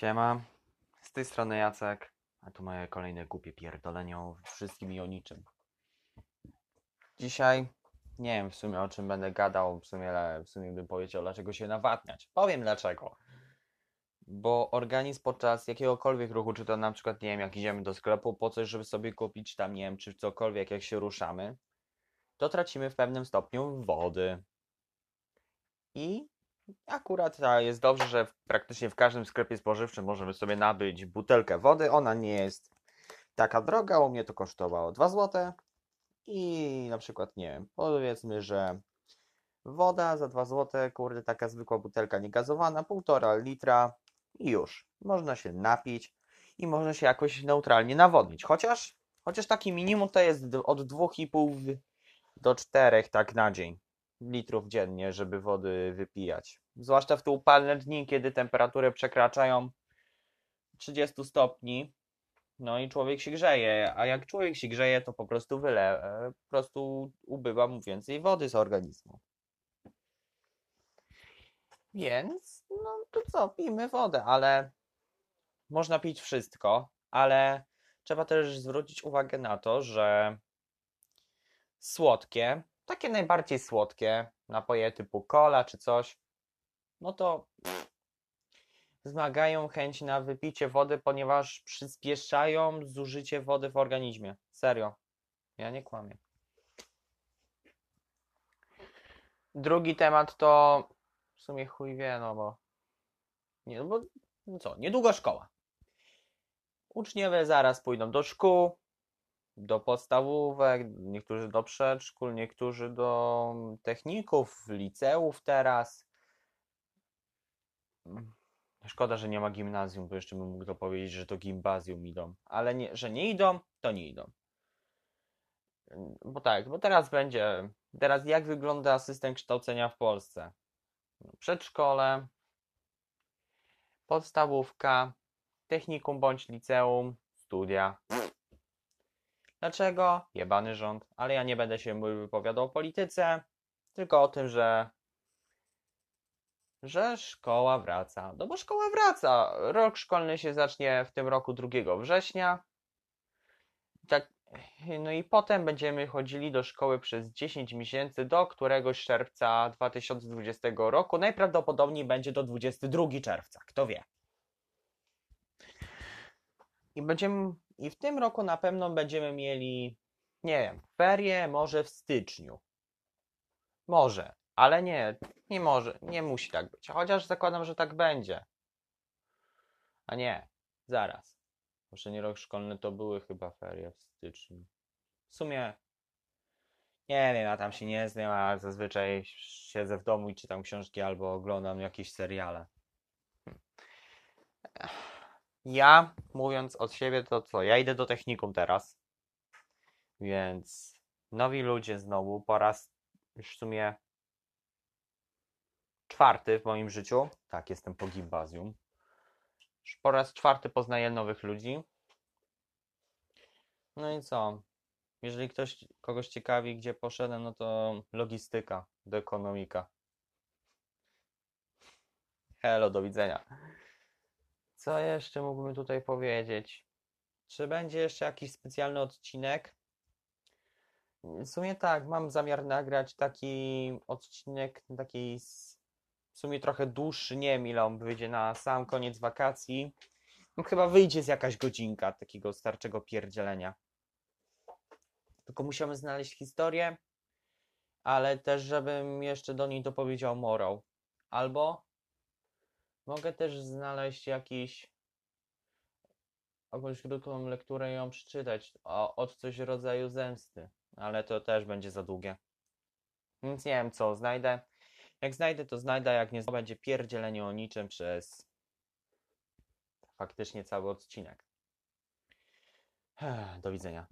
Siema, z tej strony Jacek, a tu moje kolejne głupie pierdolenie o wszystkim i o niczym. Dzisiaj nie wiem w sumie o czym będę gadał, w sumie, w sumie bym powiedział dlaczego się nawadniać. Powiem dlaczego. Bo organizm podczas jakiegokolwiek ruchu, czy to na przykład, nie wiem, jak idziemy do sklepu po coś, żeby sobie kupić tam, nie wiem, czy cokolwiek, jak się ruszamy, to tracimy w pewnym stopniu wody. I Akurat jest dobrze, że praktycznie w każdym sklepie spożywczym możemy sobie nabyć butelkę wody. Ona nie jest taka droga, u mnie to kosztowało 2 zł. I na przykład, nie wiem, powiedzmy, że woda za 2 zł, kurde, taka zwykła butelka niegazowana, 1,5 litra i już. Można się napić i można się jakoś neutralnie nawodnić. Chociaż, chociaż taki minimum to jest od 2,5 w- do 4 tak na dzień litrów dziennie, żeby wody wypijać. Zwłaszcza w te upalne dni, kiedy temperatury przekraczają 30 stopni. No i człowiek się grzeje, a jak człowiek się grzeje, to po prostu wyle, e, po prostu ubywa mu więcej wody z organizmu. Więc, no to co, pijmy wodę, ale można pić wszystko, ale trzeba też zwrócić uwagę na to, że słodkie, takie najbardziej słodkie napoje typu cola czy coś, no to pff, wzmagają chęć na wypicie wody, ponieważ przyspieszają zużycie wody w organizmie. Serio. Ja nie kłamię. Drugi temat to w sumie chuj wie, no bo nie, no bo no co, niedługo szkoła. Uczniowie zaraz pójdą do szkół, do podstawówek, niektórzy do przedszkól, niektórzy do techników, liceów teraz. Szkoda, że nie ma gimnazjum, bo jeszcze bym mógł to powiedzieć, że to gimbazjum idą. Ale nie, że nie idą, to nie idą. Bo tak, bo teraz będzie. Teraz jak wygląda system kształcenia w Polsce? Przedszkole, podstawówka, technikum bądź liceum, studia. Dlaczego? Jebany rząd. Ale ja nie będę się wypowiadał o polityce, tylko o tym, że że szkoła wraca. No bo szkoła wraca. Rok szkolny się zacznie w tym roku 2 września. Tak, no i potem będziemy chodzili do szkoły przez 10 miesięcy do któregoś czerwca 2020 roku. Najprawdopodobniej będzie do 22 czerwca, kto wie. I będziemy i w tym roku na pewno będziemy mieli nie wiem, ferie może w styczniu. Może, ale nie, nie może, nie musi tak być. Chociaż zakładam, że tak będzie. A nie, zaraz. Poprzedni rok szkolny to były chyba ferie w styczniu. W sumie nie wiem, ja tam się nie znam, a zazwyczaj siedzę w domu i czytam książki albo oglądam jakieś seriale. Ja, mówiąc od siebie, to co? Ja idę do technikum teraz. Więc nowi ludzie znowu po raz już w sumie czwarty w moim życiu. Tak, jestem po gimnazjum. Już po raz czwarty poznaję nowych ludzi. No i co? Jeżeli ktoś kogoś ciekawi, gdzie poszedłem, no to logistyka do ekonomika. Hello, do widzenia. Co jeszcze mógłbym tutaj powiedzieć? Czy będzie jeszcze jakiś specjalny odcinek? W sumie tak, mam zamiar nagrać taki odcinek, taki s- w sumie trochę dłuższy, nie wiem ile on wyjdzie na sam koniec wakacji. No, chyba wyjdzie z jakaś godzinka takiego starczego pierdzielenia. Tylko musiałem znaleźć historię, ale też żebym jeszcze do niej dopowiedział morał. Albo mogę też znaleźć jakiś jakąś krótką lekturę i ją przeczytać o, od coś rodzaju zemsty, ale to też będzie za długie. Więc nie wiem co, znajdę. Jak znajdę, to znajdę, jak nie, będzie pierdzielenie o niczym przez faktycznie cały odcinek. Do widzenia.